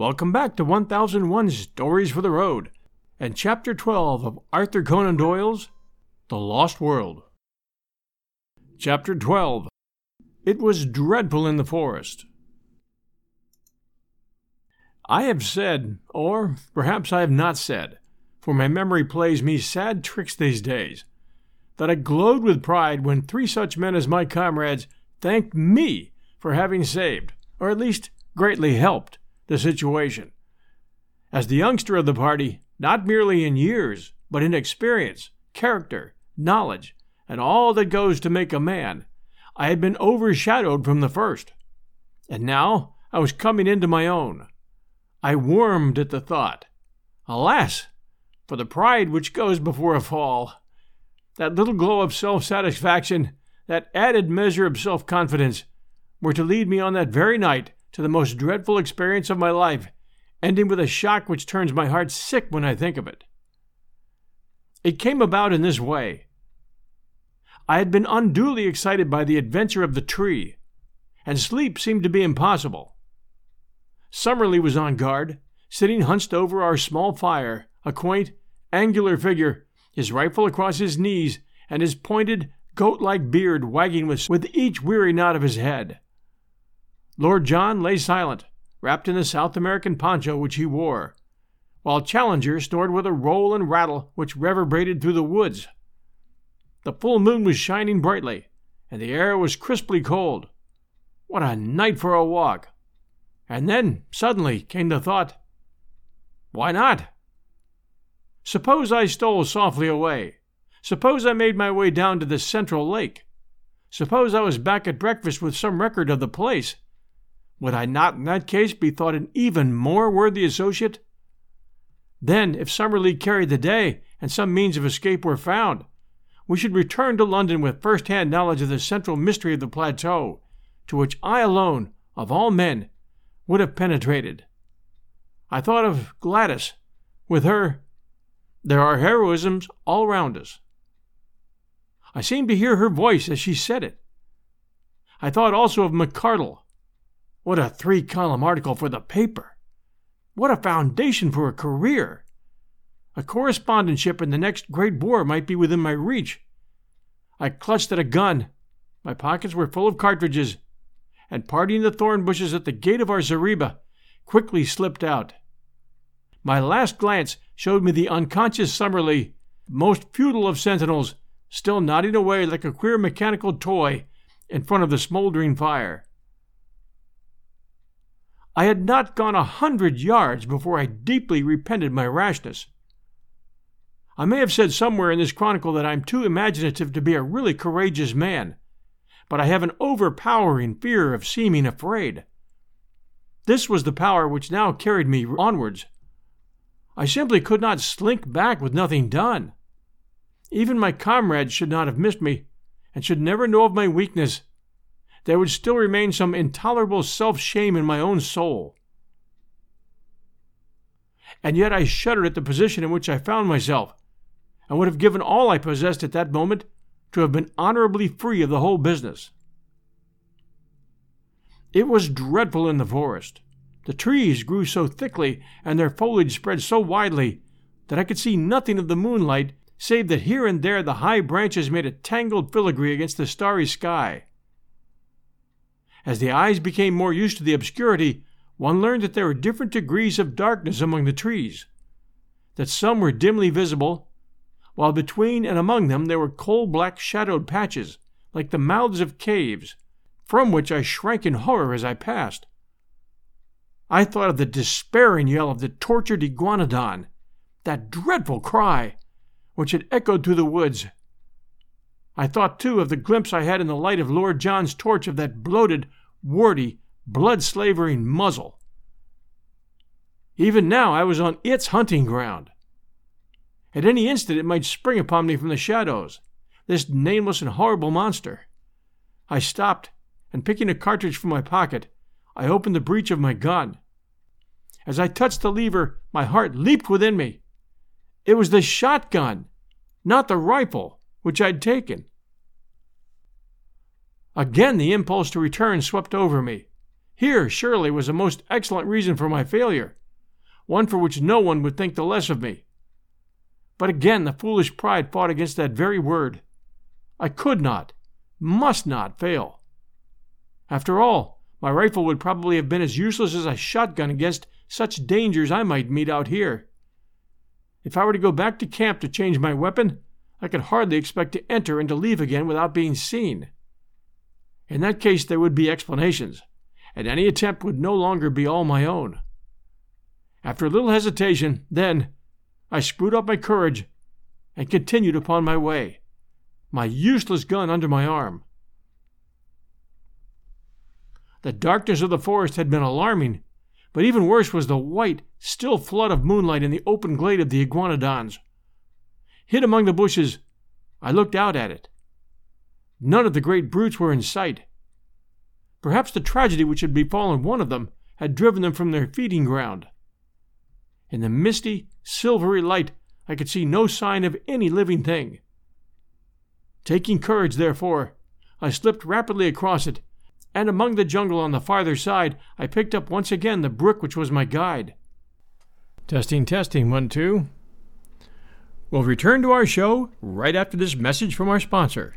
Welcome back to 1001 Stories for the Road and Chapter 12 of Arthur Conan Doyle's The Lost World. Chapter 12 It was dreadful in the forest. I have said, or perhaps I have not said, for my memory plays me sad tricks these days, that I glowed with pride when three such men as my comrades thanked me for having saved, or at least greatly helped, the situation. As the youngster of the party, not merely in years, but in experience, character, knowledge, and all that goes to make a man, I had been overshadowed from the first. And now I was coming into my own. I warmed at the thought. Alas, for the pride which goes before a fall! That little glow of self satisfaction, that added measure of self confidence, were to lead me on that very night to the most dreadful experience of my life, ending with a shock which turns my heart sick when I think of it. It came about in this way. I had been unduly excited by the adventure of the tree, and sleep seemed to be impossible. Summerlee was on guard, sitting hunched over our small fire, a quaint, angular figure, his rifle across his knees, and his pointed, goat like beard wagging with, with each weary nod of his head. Lord John lay silent, wrapped in the South American poncho which he wore, while Challenger snored with a roll and rattle which reverberated through the woods. The full moon was shining brightly, and the air was crisply cold. What a night for a walk! And then, suddenly, came the thought why not? Suppose I stole softly away. Suppose I made my way down to the central lake. Suppose I was back at breakfast with some record of the place would I not in that case be thought an even more worthy associate? Then, if Summerlee carried the day and some means of escape were found, we should return to London with first hand knowledge of the central mystery of the plateau, to which I alone, of all men, would have penetrated. I thought of Gladys. With her, there are heroisms all round us. I seemed to hear her voice as she said it. I thought also of McArdle, what a three column article for the paper! What a foundation for a career! A correspondentship in the next great war might be within my reach. I clutched at a gun. My pockets were full of cartridges, and parting the thorn bushes at the gate of our zareba, quickly slipped out. My last glance showed me the unconscious Summerlee, most futile of sentinels, still nodding away like a queer mechanical toy in front of the smoldering fire. I had not gone a hundred yards before I deeply repented my rashness. I may have said somewhere in this chronicle that I'm too imaginative to be a really courageous man, but I have an overpowering fear of seeming afraid. This was the power which now carried me onwards. I simply could not slink back with nothing done. Even my comrades should not have missed me, and should never know of my weakness there would still remain some intolerable self shame in my own soul. And yet I shuddered at the position in which I found myself. and would have given all I possessed at that moment to have been honorably free of the whole business. It was dreadful in the forest. The trees grew so thickly and their foliage spread so widely that I could see nothing of the moonlight save that here and there the high branches made a tangled filigree against the starry sky. As the eyes became more used to the obscurity, one learned that there were different degrees of darkness among the trees, that some were dimly visible, while between and among them there were coal black shadowed patches, like the mouths of caves, from which I shrank in horror as I passed. I thought of the despairing yell of the tortured iguanodon, that dreadful cry, which had echoed through the woods. I thought, too, of the glimpse I had in the light of Lord John's torch of that bloated, warty, blood slavering muzzle. Even now I was on its hunting ground. At any instant it might spring upon me from the shadows, this nameless and horrible monster. I stopped, and picking a cartridge from my pocket, I opened the breech of my gun. As I touched the lever, my heart leaped within me. It was the shotgun! not the rifle which I'd taken. Again the impulse to return swept over me. Here, surely, was a most excellent reason for my failure, one for which no one would think the less of me. But again the foolish pride fought against that very word. I could not, must not fail. After all, my rifle would probably have been as useless as a shotgun against such dangers I might meet out here. If I were to go back to camp to change my weapon, I could hardly expect to enter and to leave again without being seen. In that case, there would be explanations, and any attempt would no longer be all my own. After a little hesitation, then, I screwed up my courage and continued upon my way, my useless gun under my arm. The darkness of the forest had been alarming, but even worse was the white, still flood of moonlight in the open glade of the iguanodons. Hid among the bushes, I looked out at it. None of the great brutes were in sight. Perhaps the tragedy which had befallen one of them had driven them from their feeding ground. In the misty, silvery light, I could see no sign of any living thing. Taking courage, therefore, I slipped rapidly across it and among the jungle on the farther side, I picked up once again the brook which was my guide. Testing, testing, one, two. We'll return to our show right after this message from our sponsor.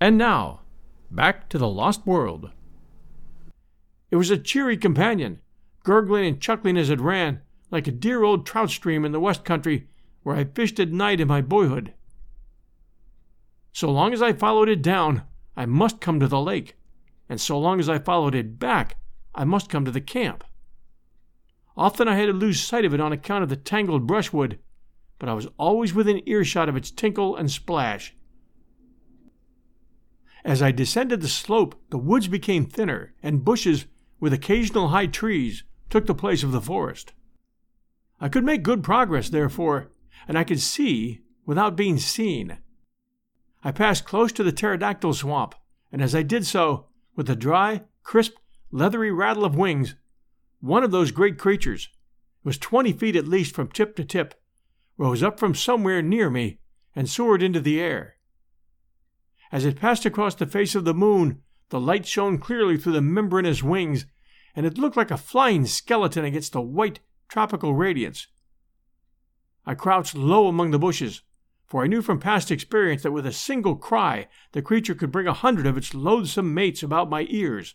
And now, back to the Lost World. It was a cheery companion, gurgling and chuckling as it ran, like a dear old trout stream in the West Country where I fished at night in my boyhood. So long as I followed it down, I must come to the lake, and so long as I followed it back, I must come to the camp. Often I had to lose sight of it on account of the tangled brushwood, but I was always within earshot of its tinkle and splash. As I descended the slope, the woods became thinner, and bushes, with occasional high trees, took the place of the forest. I could make good progress, therefore, and I could see without being seen. I passed close to the pterodactyl swamp, and as I did so, with a dry, crisp, leathery rattle of wings, one of those great creatures, was twenty feet at least from tip to tip, rose up from somewhere near me and soared into the air. As it passed across the face of the moon, the light shone clearly through the membranous wings, and it looked like a flying skeleton against the white, tropical radiance. I crouched low among the bushes, for I knew from past experience that with a single cry the creature could bring a hundred of its loathsome mates about my ears.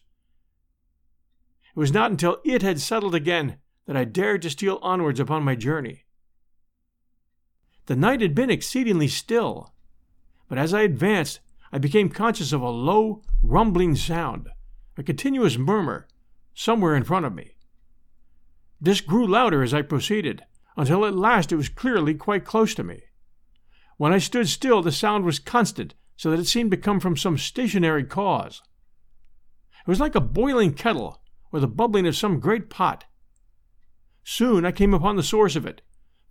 It was not until it had settled again that I dared to steal onwards upon my journey. The night had been exceedingly still, but as I advanced I became conscious of a low, rumbling sound, a continuous murmur, somewhere in front of me. This grew louder as I proceeded. until at last it was clearly quite close to me. When I stood still, the sound was constant, so that it seemed to come from some stationary cause. It was like a boiling kettle or the bubbling of some great pot. Soon I came upon the source of it,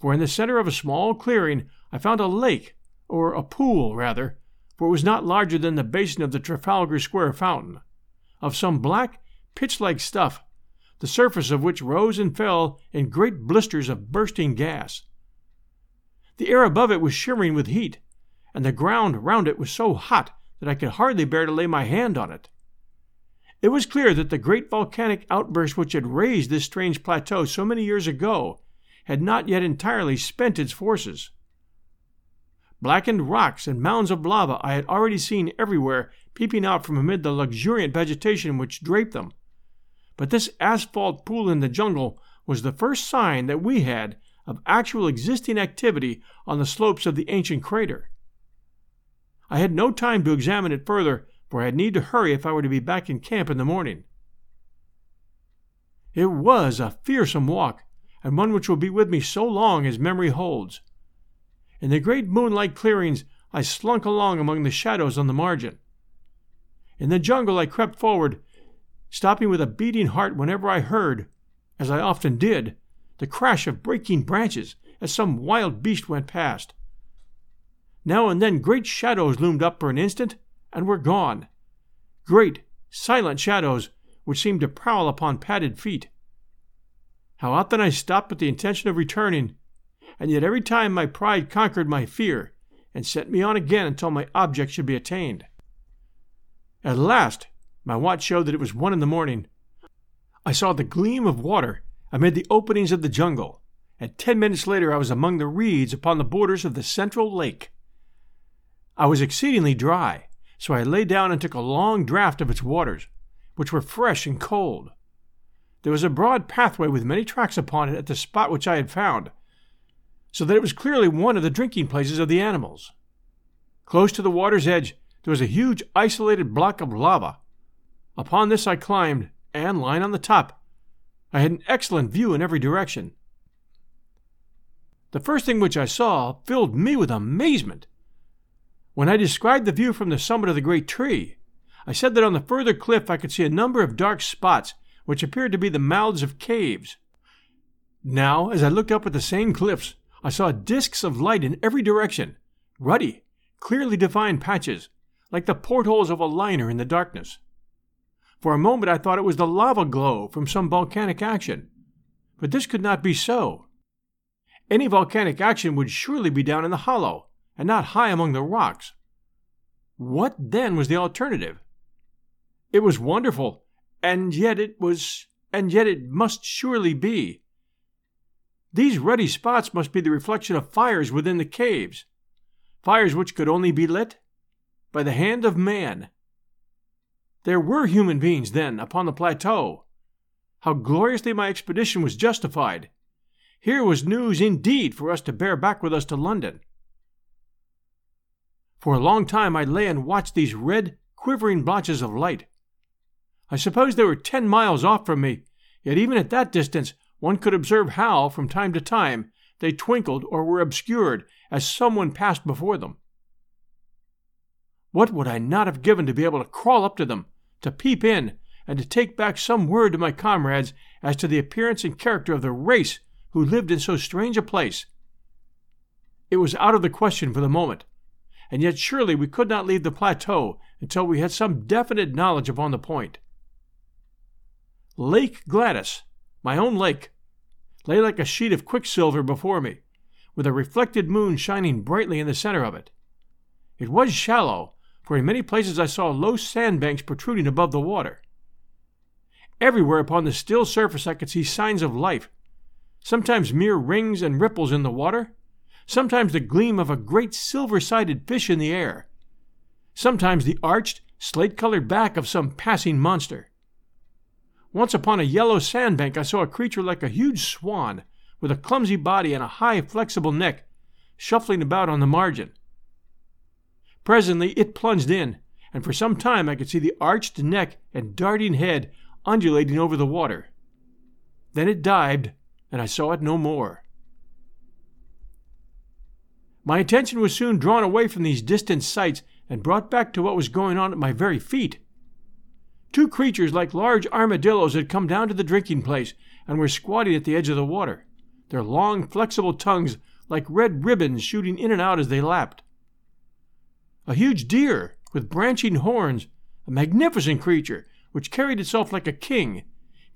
for in the center of a small clearing I found a lake, or a pool, rather, for it was not larger than the basin of the Trafalgar Square fountain, of some black, pitch like stuff, the surface of which rose and fell in great blisters of bursting gas. The air above it was shimmering with heat, and the ground round it was so hot that I could hardly bear to lay my hand on it. It was clear that the great volcanic outburst which had raised this strange plateau so many years ago had not yet entirely spent its forces. Blackened rocks and mounds of lava I had already seen everywhere peeping out from amid the luxuriant vegetation which draped them. But this asphalt pool in the jungle was the first sign that we had of actual existing activity on the slopes of the ancient crater. I had no time to examine it further, for I had need to hurry if I were to be back in camp in the morning. It was a fearsome walk, and one which will be with me so long as memory holds. In the great moonlight clearings, I slunk along among the shadows on the margin. In the jungle, I crept forward, stopping with a beating heart whenever I heard, as I often did, the crash of breaking branches as some wild beast went past. Now and then great shadows loomed up for an instant and were gone. Great, silent shadows which seemed to prowl upon padded feet. How often I stopped with the intention of returning, and yet every time my pride conquered my fear and sent me on again until my object should be attained. At last, my watch showed that it was one in the morning. I saw the gleam of water amid the openings of the jungle, and ten minutes later I was among the reeds upon the borders of the central lake. I was exceedingly dry, so I lay down and took a long draught of its waters, which were fresh and cold. There was a broad pathway with many tracks upon it at the spot which I had found, so that it was clearly one of the drinking places of the animals. Close to the water's edge there was a huge isolated block of lava. Upon this I climbed, and lying on the top, I had an excellent view in every direction. The first thing which I saw filled me with amazement. When I described the view from the summit of the great tree, I said that on the further cliff I could see a number of dark spots which appeared to be the mouths of caves. Now, as I looked up at the same cliffs, I saw disks of light in every direction, ruddy, clearly defined patches, like the portholes of a liner in the darkness. For a moment I thought it was the lava glow from some volcanic action, but this could not be so. Any volcanic action would surely be down in the hollow, and not high among the rocks. What then was the alternative? It was wonderful, and yet it was, and yet it must surely be. These ruddy spots must be the reflection of fires within the caves, fires which could only be lit by the hand of man. There were human beings then upon the plateau. How gloriously my expedition was justified! Here was news indeed for us to bear back with us to London. For a long time I lay and watched these red, quivering blotches of light. I suppose they were ten miles off from me, yet even at that distance one could observe how, from time to time, they twinkled or were obscured as someone passed before them. What would I not have given to be able to crawl up to them, to peep in, and to take back some word to my comrades as to the appearance and character of the race who lived in so strange a place? It was out of the question for the moment, and yet surely we could not leave the plateau until we had some definite knowledge upon the point. Lake Gladys, my own lake, lay like a sheet of quicksilver before me, with a reflected moon shining brightly in the center of it. It was shallow, for in many places I saw low sandbanks protruding above the water. Everywhere upon the still surface I could see signs of life, sometimes mere rings and ripples in the water, sometimes the gleam of a great silver sided fish in the air, sometimes the arched, slate colored back of some passing monster. Once upon a yellow sandbank I saw a creature like a huge swan, with a clumsy body and a high, flexible neck, shuffling about on the margin. Presently it plunged in, and for some time I could see the arched neck and darting head undulating over the water. Then it dived, and I saw it no more. My attention was soon drawn away from these distant sights and brought back to what was going on at my very feet. Two creatures like large armadillos had come down to the drinking place and were squatting at the edge of the water, their long, flexible tongues like red ribbons shooting in and out as they lapped. A huge deer with branching horns, a magnificent creature which carried itself like a king,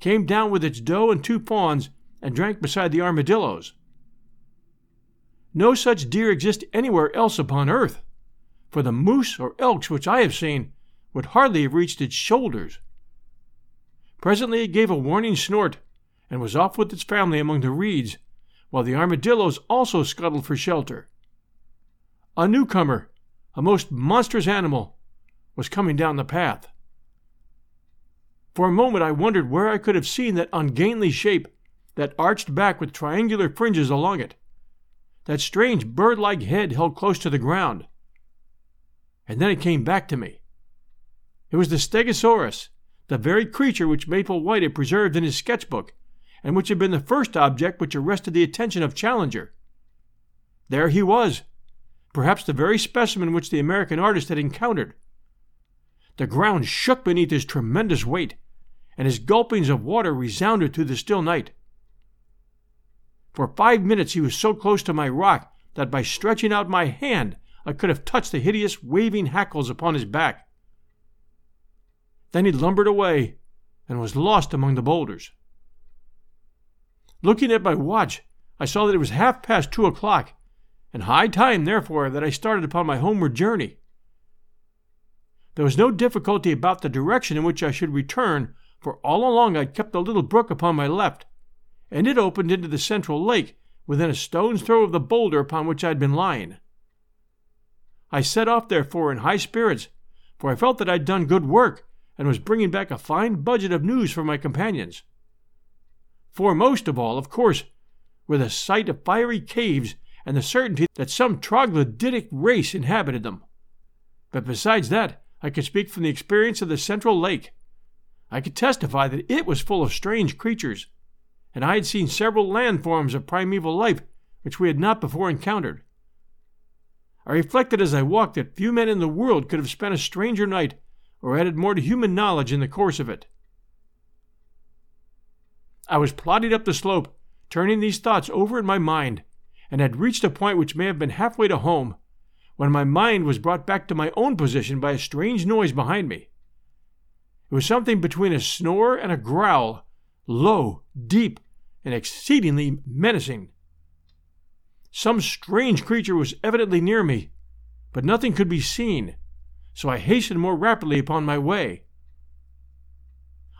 came down with its doe and two fawns and drank beside the armadillos. No such deer exist anywhere else upon earth, for the moose or elks which I have seen would hardly have reached its shoulders. Presently it gave a warning snort and was off with its family among the reeds, while the armadillos also scuttled for shelter. A newcomer, a most monstrous animal, was coming down the path. For a moment I wondered where I could have seen that ungainly shape, that arched back with triangular fringes along it, that strange bird like head held close to the ground. And then it came back to me. It was the Stegosaurus, the very creature which Maple White had preserved in his sketchbook, and which had been the first object which arrested the attention of Challenger. There he was, perhaps the very specimen which the American artist had encountered. The ground shook beneath his tremendous weight, and his gulpings of water resounded through the still night. For five minutes he was so close to my rock that by stretching out my hand I could have touched the hideous waving hackles upon his back. Then he lumbered away and was lost among the boulders. Looking at my watch, I saw that it was half past two o'clock, and high time, therefore, that I started upon my homeward journey. There was no difficulty about the direction in which I should return, for all along I kept the little brook upon my left, and it opened into the central lake within a stone's throw of the boulder upon which I had been lying. I set off, therefore, in high spirits, for I felt that I had done good work and was bringing back a fine budget of news for my companions. Foremost of all, of course, were the sight of fiery caves and the certainty that some troglodytic race inhabited them. But besides that, I could speak from the experience of the Central Lake. I could testify that it was full of strange creatures, and I had seen several landforms of primeval life which we had not before encountered. I reflected as I walked that few men in the world could have spent a stranger night or added more to human knowledge in the course of it. I was plodding up the slope, turning these thoughts over in my mind, and had reached a point which may have been halfway to home, when my mind was brought back to my own position by a strange noise behind me. It was something between a snore and a growl, low, deep, and exceedingly menacing. Some strange creature was evidently near me, but nothing could be seen, so I hastened more rapidly upon my way.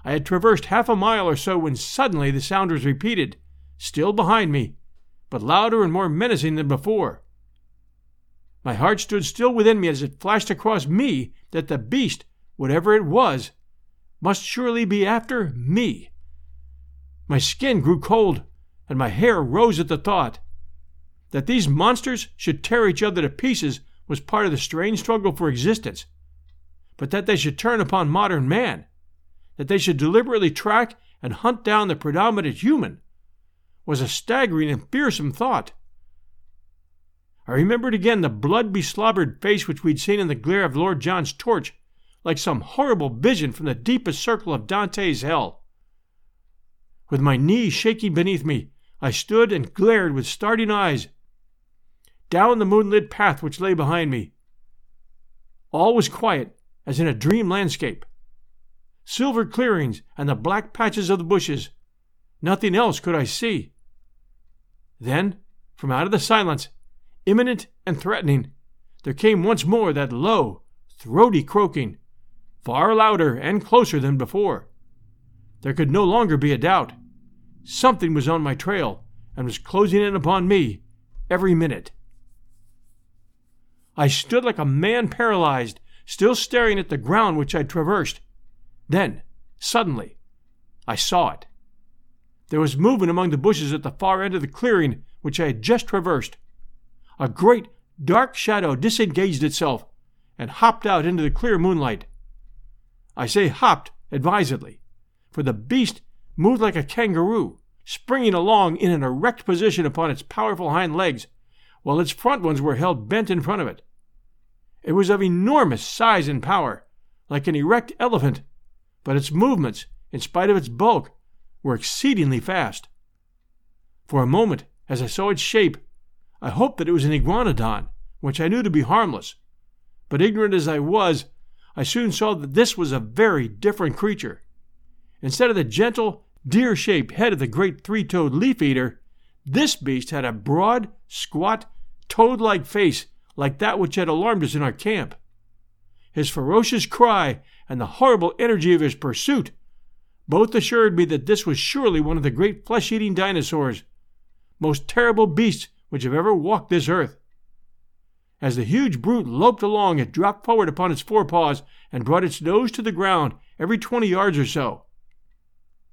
I had traversed half a mile or so when suddenly the sound was repeated, still behind me, but louder and more menacing than before. My heart stood still within me as it flashed across me that the beast, whatever it was, must surely be after me. My skin grew cold, and my hair rose at the thought. That these monsters should tear each other to pieces was part of the strange struggle for existence, but that they should turn upon modern man that they should deliberately track and hunt down the predominant human was a staggering and fearsome thought. I remembered again the blood beslobbered face which we'd seen in the glare of Lord John's torch, like some horrible vision from the deepest circle of Dante's hell. With my knees shaking beneath me, I stood and glared with starting eyes down the moonlit path which lay behind me. All was quiet, as in a dream landscape silver clearings, and the black patches of the bushes. Nothing else could I see. Then, from out of the silence, imminent and threatening, there came once more that low, throaty croaking, far louder and closer than before. There could no longer be a doubt. Something was on my trail and was closing in upon me every minute. I stood like a man paralyzed, still staring at the ground which I traversed. Then, suddenly, I saw it. There was movement among the bushes at the far end of the clearing which I had just traversed. A great, dark shadow disengaged itself and hopped out into the clear moonlight. I say hopped advisedly, for the beast moved like a kangaroo, springing along in an erect position upon its powerful hind legs, while its front ones were held bent in front of it. It was of enormous size and power, like an erect elephant, but its movements, in spite of its bulk, were exceedingly fast. For a moment, as I saw its shape, I hoped that it was an iguanodon, which I knew to be harmless. But ignorant as I was, I soon saw that this was a very different creature. Instead of the gentle, deer shaped head of the great three toed leaf eater, this beast had a broad, squat, toad like face like that which had alarmed us in our camp. His ferocious cry and the horrible energy of his pursuit both assured me that this was surely one of the great flesh eating dinosaurs, most terrible beasts which have ever walked this earth. As the huge brute loped along, it dropped forward upon its forepaws and brought its nose to the ground every twenty yards or so.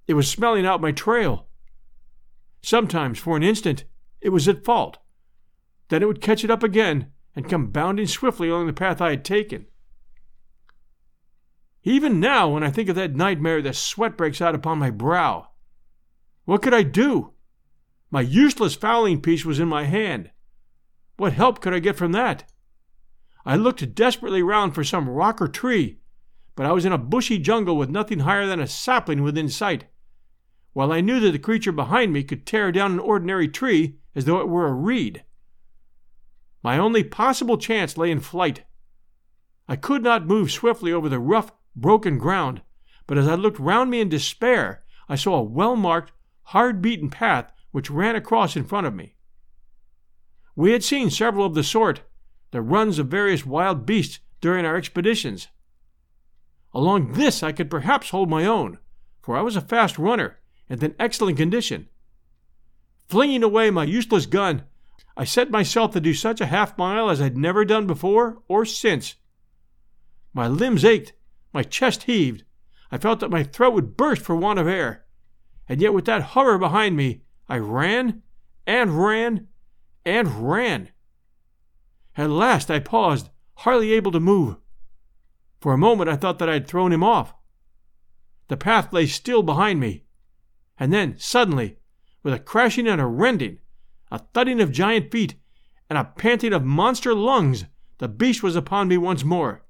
It was smelling out my trail. Sometimes, for an instant, it was at fault. Then it would catch it up again and come bounding swiftly along the path I had taken. Even now, when I think of that nightmare, the sweat breaks out upon my brow. What could I do? My useless fowling piece was in my hand. What help could I get from that? I looked desperately round for some rock or tree, but I was in a bushy jungle with nothing higher than a sapling within sight, while I knew that the creature behind me could tear down an ordinary tree as though it were a reed. My only possible chance lay in flight. I could not move swiftly over the rough, broken ground, but as I looked round me in despair, I saw a well marked, hard beaten path which ran across in front of me. We had seen several of the sort, the runs of various wild beasts during our expeditions. Along this I could perhaps hold my own, for I was a fast runner and in excellent condition. Flinging away my useless gun, I set myself to do such a half mile as I'd never done before or since. My limbs ached, my chest heaved. I felt that my throat would burst for want of air. And yet, with that horror behind me, I ran and ran and ran. At last I paused, hardly able to move. For a moment I thought that I had thrown him off. The path lay still behind me. And then, suddenly, with a crashing and a rending, a thudding of giant feet, and a panting of monster lungs, the beast was upon me once more.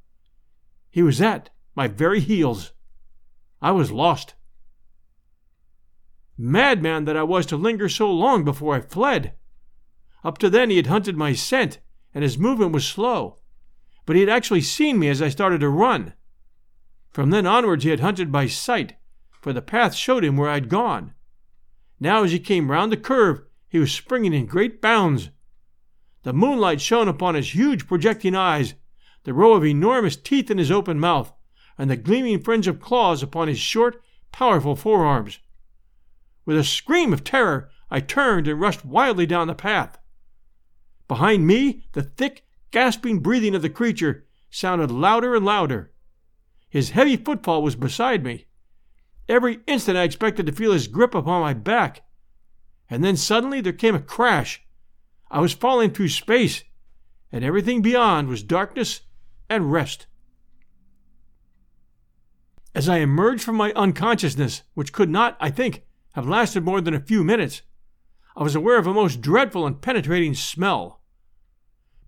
He was at my very heels. I was lost. Madman that I was to linger so long before I fled. Up to then he had hunted my scent, and his movement was slow, but he had actually seen me as I started to run. From then onwards he had hunted by sight, for the path showed him where I'd gone. Now, as he came round the curve, he was springing in great bounds. The moonlight shone upon his huge projecting eyes, the row of enormous teeth in his open mouth, and the gleaming fringe of claws upon his short, powerful forearms. With a scream of terror, I turned and rushed wildly down the path. Behind me, the thick, gasping breathing of the creature sounded louder and louder. His heavy footfall was beside me. Every instant I expected to feel his grip upon my back, and then suddenly there came a crash. I was falling through space, and everything beyond was darkness and rest. As I emerged from my unconsciousness, which could not, I think, have lasted more than a few minutes, I was aware of a most dreadful and penetrating smell.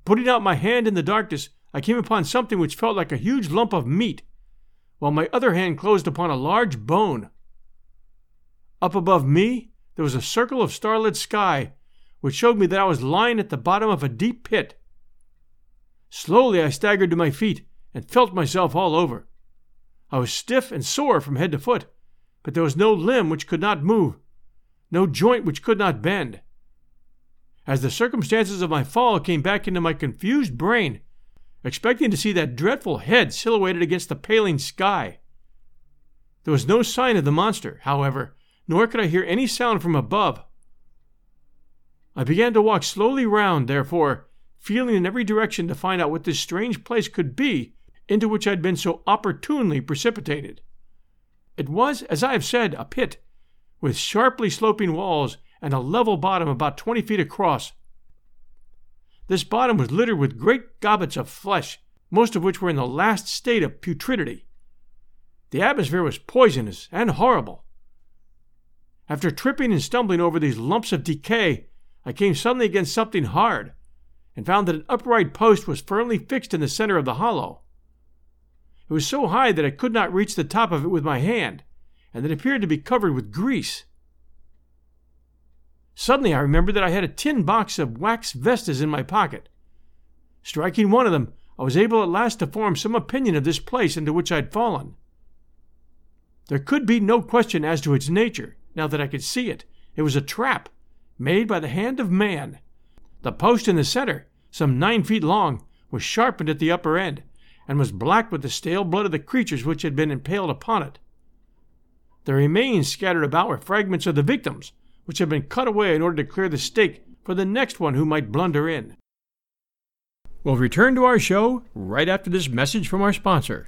Putting out my hand in the darkness, I came upon something which felt like a huge lump of meat, while my other hand closed upon a large bone. Up above me, there was a circle of starlit sky, which showed me that I was lying at the bottom of a deep pit. Slowly I staggered to my feet and felt myself all over. I was stiff and sore from head to foot, but there was no limb which could not move, no joint which could not bend. As the circumstances of my fall came back into my confused brain, expecting to see that dreadful head silhouetted against the paling sky. There was no sign of the monster, however, nor could I hear any sound from above. I began to walk slowly round, therefore, feeling in every direction to find out what this strange place could be into which I had been so opportunely precipitated. It was, as I have said, a pit, with sharply sloping walls and a level bottom about twenty feet across. This bottom was littered with great gobbets of flesh, most of which were in the last state of putridity. The atmosphere was poisonous and horrible. After tripping and stumbling over these lumps of decay, I came suddenly against something hard, and found that an upright post was firmly fixed in the center of the hollow. It was so high that I could not reach the top of it with my hand, and it appeared to be covered with grease. Suddenly, I remembered that I had a tin box of wax vestas in my pocket. Striking one of them, I was able at last to form some opinion of this place into which I had fallen. There could be no question as to its nature, now that I could see it. It was a trap, made by the hand of man. The post in the center, some nine feet long, was sharpened at the upper end, and was black with the stale blood of the creatures which had been impaled upon it. The remains scattered about were fragments of the victims, which had been cut away in order to clear the stake for the next one who might blunder in. We'll return to our show right after this message from our sponsor.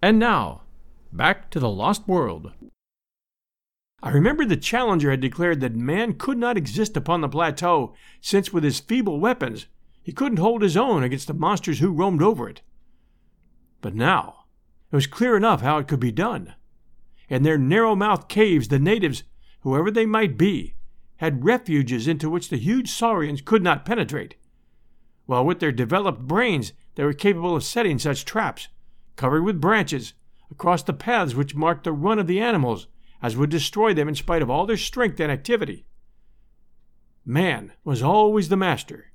And now, back to the Lost World. I remember the Challenger had declared that man could not exist upon the plateau, since with his feeble weapons he couldn't hold his own against the monsters who roamed over it. But now it was clear enough how it could be done. In their narrow mouthed caves, the natives, whoever they might be, had refuges into which the huge saurians could not penetrate, while with their developed brains they were capable of setting such traps covered with branches, across the paths which marked the run of the animals, as would destroy them in spite of all their strength and activity. Man was always the master.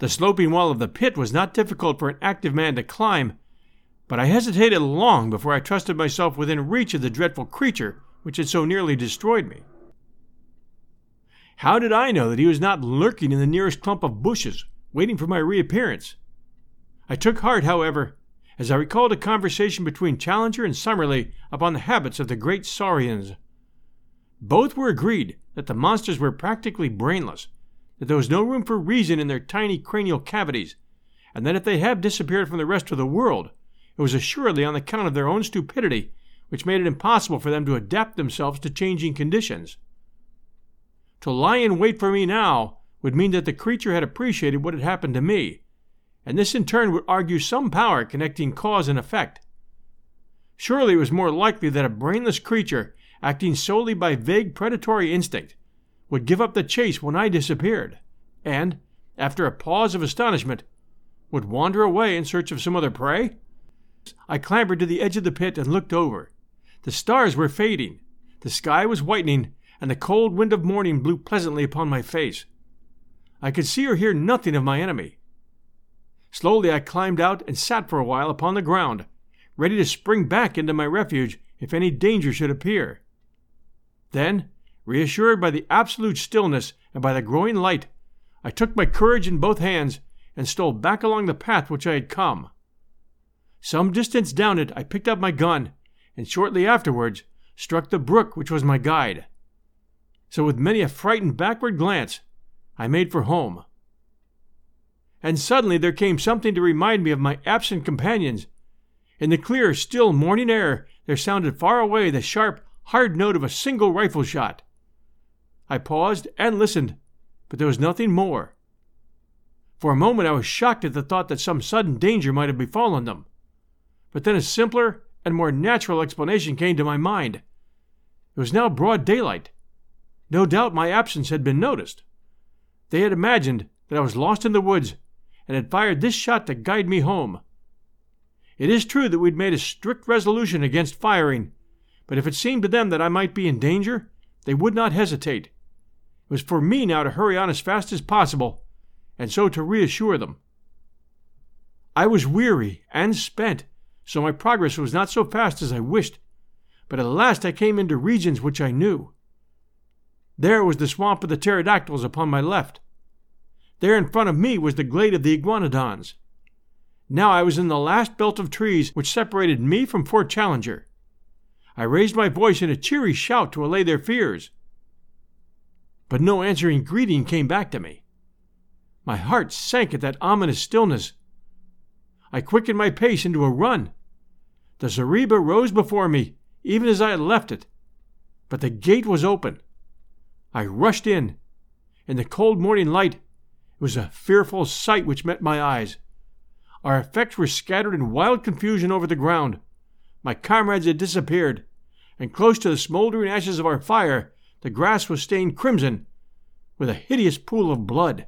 The sloping wall of the pit was not difficult for an active man to climb, but I hesitated long before I trusted myself within reach of the dreadful creature which had so nearly destroyed me. How did I know that he was not lurking in the nearest clump of bushes, waiting for my reappearance? I took heart, however, as I recalled a conversation between Challenger and Summerlee upon the habits of the great saurians. Both were agreed that the monsters were practically brainless, that there was no room for reason in their tiny cranial cavities, and that if they have disappeared from the rest of the world, it was assuredly on account of their own stupidity, which made it impossible for them to adapt themselves to changing conditions. To lie in wait for me now would mean that the creature had appreciated what had happened to me, and this in turn would argue some power connecting cause and effect. Surely it was more likely that a brainless creature, acting solely by vague predatory instinct, would give up the chase when I disappeared, and, after a pause of astonishment, would wander away in search of some other prey? I clambered to the edge of the pit and looked over. The stars were fading, the sky was whitening, and the cold wind of morning blew pleasantly upon my face. I could see or hear nothing of my enemy. Slowly I climbed out and sat for a while upon the ground, ready to spring back into my refuge if any danger should appear. Then, reassured by the absolute stillness and by the growing light, I took my courage in both hands and stole back along the path which I had come. Some distance down it I picked up my gun, and shortly afterwards struck the brook which was my guide. So with many a frightened backward glance, I made for home and suddenly there came something to remind me of my absent companions. In the clear, still morning air, there sounded far away the sharp, hard note of a single rifle shot. I paused and listened, but there was nothing more. For a moment I was shocked at the thought that some sudden danger might have befallen them. But then a simpler and more natural explanation came to my mind. It was now broad daylight. No doubt my absence had been noticed. They had imagined that I was lost in the woods and had fired this shot to guide me home. It is true that we'd made a strict resolution against firing, but if it seemed to them that I might be in danger, they would not hesitate. It was for me now to hurry on as fast as possible, and so to reassure them. I was weary and spent, so my progress was not so fast as I wished, but at last I came into regions which I knew. There was the swamp of the pterodactyls upon my left, there in front of me was the glade of the iguanodons. Now I was in the last belt of trees which separated me from Fort Challenger. I raised my voice in a cheery shout to allay their fears. But no answering greeting came back to me. My heart sank at that ominous stillness. I quickened my pace into a run. The zareba rose before me, even as I had left it. But the gate was open. I rushed in. In the cold morning light, it was a fearful sight which met my eyes. Our effects were scattered in wild confusion over the ground. My comrades had disappeared, and close to the smoldering ashes of our fire, the grass was stained crimson with a hideous pool of blood.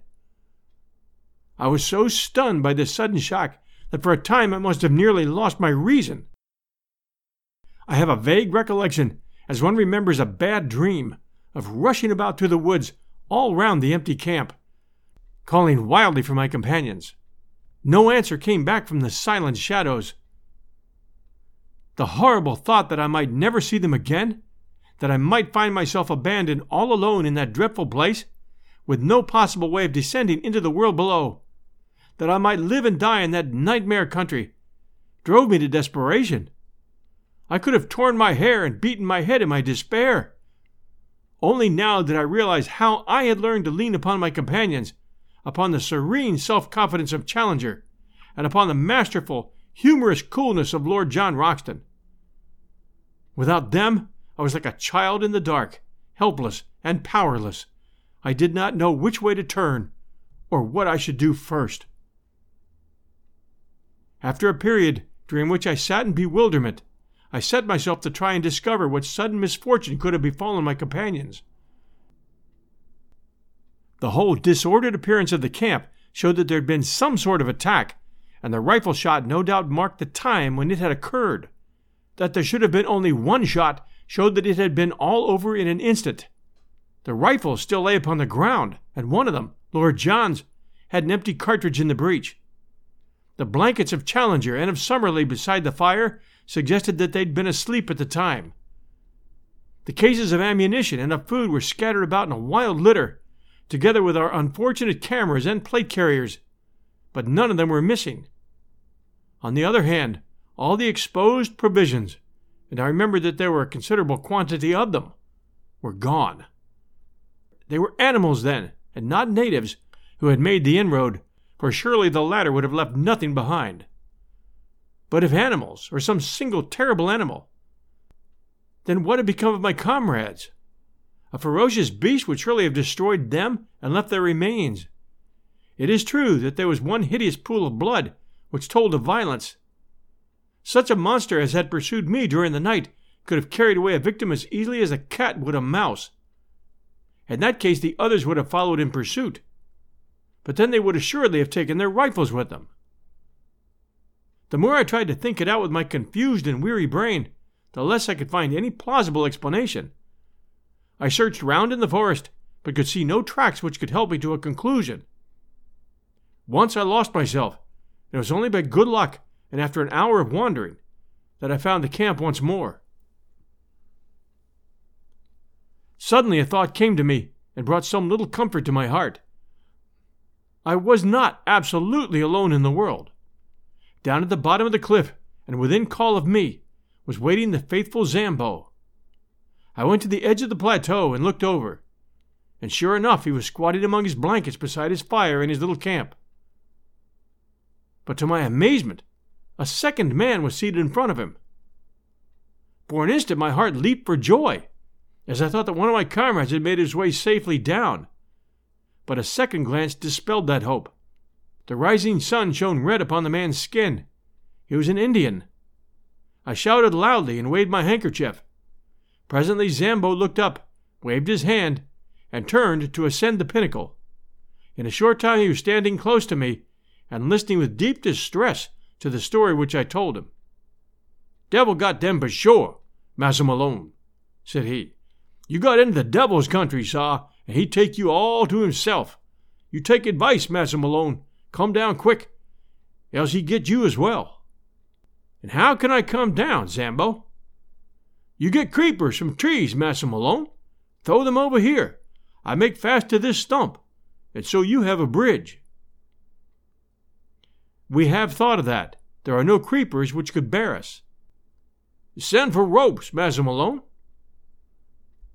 I was so stunned by this sudden shock that for a time I must have nearly lost my reason. I have a vague recollection, as one remembers a bad dream, of rushing about through the woods all round the empty camp, calling wildly for my companions. No answer came back from the silent shadows. The horrible thought that I might never see them again, that I might find myself abandoned all alone in that dreadful place, with no possible way of descending into the world below, that I might live and die in that nightmare country, drove me to desperation. I could have torn my hair and beaten my head in my despair. Only now did I realize how I had learned to lean upon my companions, upon the serene self confidence of Challenger, and upon the masterful, humorous coolness of Lord John Roxton. Without them, I was like a child in the dark, helpless and powerless. I did not know which way to turn or what I should do first. After a period during which I sat in bewilderment, I set myself to try and discover what sudden misfortune could have befallen my companions. The whole disordered appearance of the camp showed that there had been some sort of attack, and the rifle shot no doubt marked the time when it had occurred. That there should have been only one shot showed that it had been all over in an instant. The rifles still lay upon the ground, and one of them, Lord John's, had an empty cartridge in the breech. The blankets of Challenger and of Summerlee beside the fire suggested that they'd been asleep at the time. The cases of ammunition and of food were scattered about in a wild litter, together with our unfortunate cameras and plate carriers, but none of them were missing. On the other hand, all the exposed provisions, and I remembered that there were a considerable quantity of them, were gone. They were animals then, and not natives, who had made the inroad, for surely the latter would have left nothing behind. But if animals, or some single terrible animal, then what had become of my comrades? A ferocious beast would surely have destroyed them and left their remains. It is true that there was one hideous pool of blood which told of violence. Such a monster as had pursued me during the night could have carried away a victim as easily as a cat would a mouse. In that case, the others would have followed in pursuit. But then they would assuredly have taken their rifles with them. The more I tried to think it out with my confused and weary brain, the less I could find any plausible explanation. I searched round in the forest, but could see no tracks which could help me to a conclusion. Once I lost myself, and it was only by good luck and after an hour of wandering that I found the camp once more. Suddenly a thought came to me and brought some little comfort to my heart. I was not absolutely alone in the world. Down at the bottom of the cliff, and within call of me, was waiting the faithful Zambo. I went to the edge of the plateau and looked over, and sure enough he was squatting among his blankets beside his fire in his little camp. But to my amazement, a second man was seated in front of him. For an instant my heart leaped for joy as I thought that one of my comrades had made his way safely down. But a second glance dispelled that hope. The rising sun shone red upon the man's skin. He was an Indian. I shouted loudly and waved my handkerchief. Presently Zambo looked up, waved his hand, and turned to ascend the pinnacle. In a short time he was standing close to me and listening with deep distress to the story which I told him. Devil got dem for sure, Massa Malone, said he. You got into the devil's country, sah, and he take you all to himself. You take advice, Massa Malone. Come down quick, else he get you as well. And how can I come down, Zambo? You get creepers from trees, Massa Malone. Throw them over here. I make fast to this stump, and so you have a bridge. We have thought of that. There are no creepers which could bear us. Send for ropes, Massa Malone.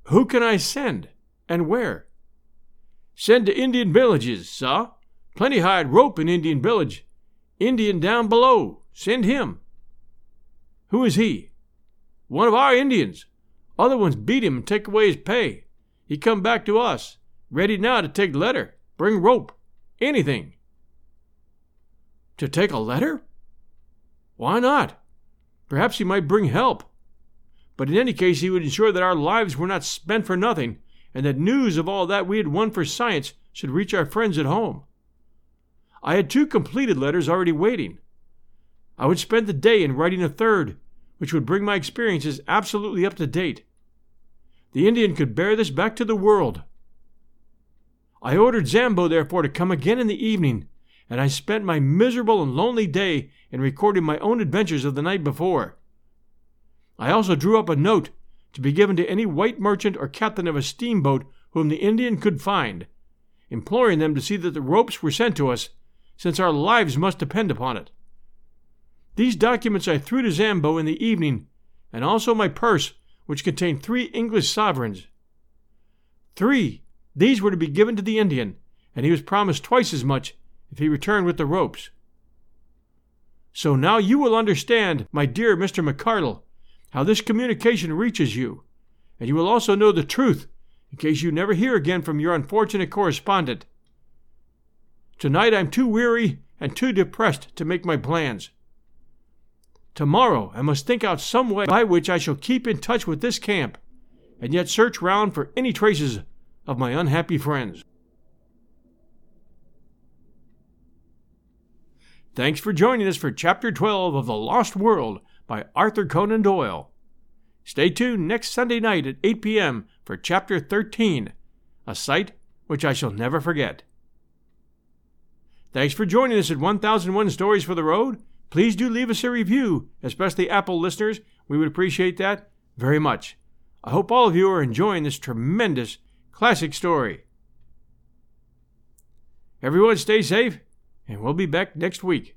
Who can I send, and where? Send to Indian villages, sah. Plenty hide rope in Indian village. Indian down below. Send him. Who is he? One of our Indians. Other ones beat him and take away his pay. He come back to us, ready now to take letter, bring rope, anything. To take a letter? Why not? Perhaps he might bring help. But in any case, he would ensure that our lives were not spent for nothing, and that news of all that we had won for science should reach our friends at home. I had two completed letters already waiting. I would spend the day in writing a third, which would bring my experiences absolutely up to date. The Indian could bear this back to the world. I ordered Zambo, therefore, to come again in the evening, and I spent my miserable and lonely day in recording my own adventures of the night before. I also drew up a note to be given to any white merchant or captain of a steamboat whom the Indian could find, imploring them to see that the ropes were sent to us, since our lives must depend upon it. These documents I threw to Zambo in the evening, and also my purse, which contained three English sovereigns. Three! These were to be given to the Indian, and he was promised twice as much if he returned with the ropes. So now you will understand, my dear Mr. McArdle, how this communication reaches you, and you will also know the truth in case you never hear again from your unfortunate correspondent. Tonight I'm too weary and too depressed to make my plans. Tomorrow I must think out some way by which I shall keep in touch with this camp, and yet search round for any traces of my unhappy friends. Thanks for joining us for Chapter 12 of The Lost World by Arthur Conan Doyle. Stay tuned next Sunday night at 8 p.m. for Chapter 13, a sight which I shall never forget. Thanks for joining us at 1001 Stories for the Road. Please do leave us a review, especially Apple listeners. We would appreciate that very much. I hope all of you are enjoying this tremendous classic story. Everyone stay safe and we'll be back next week.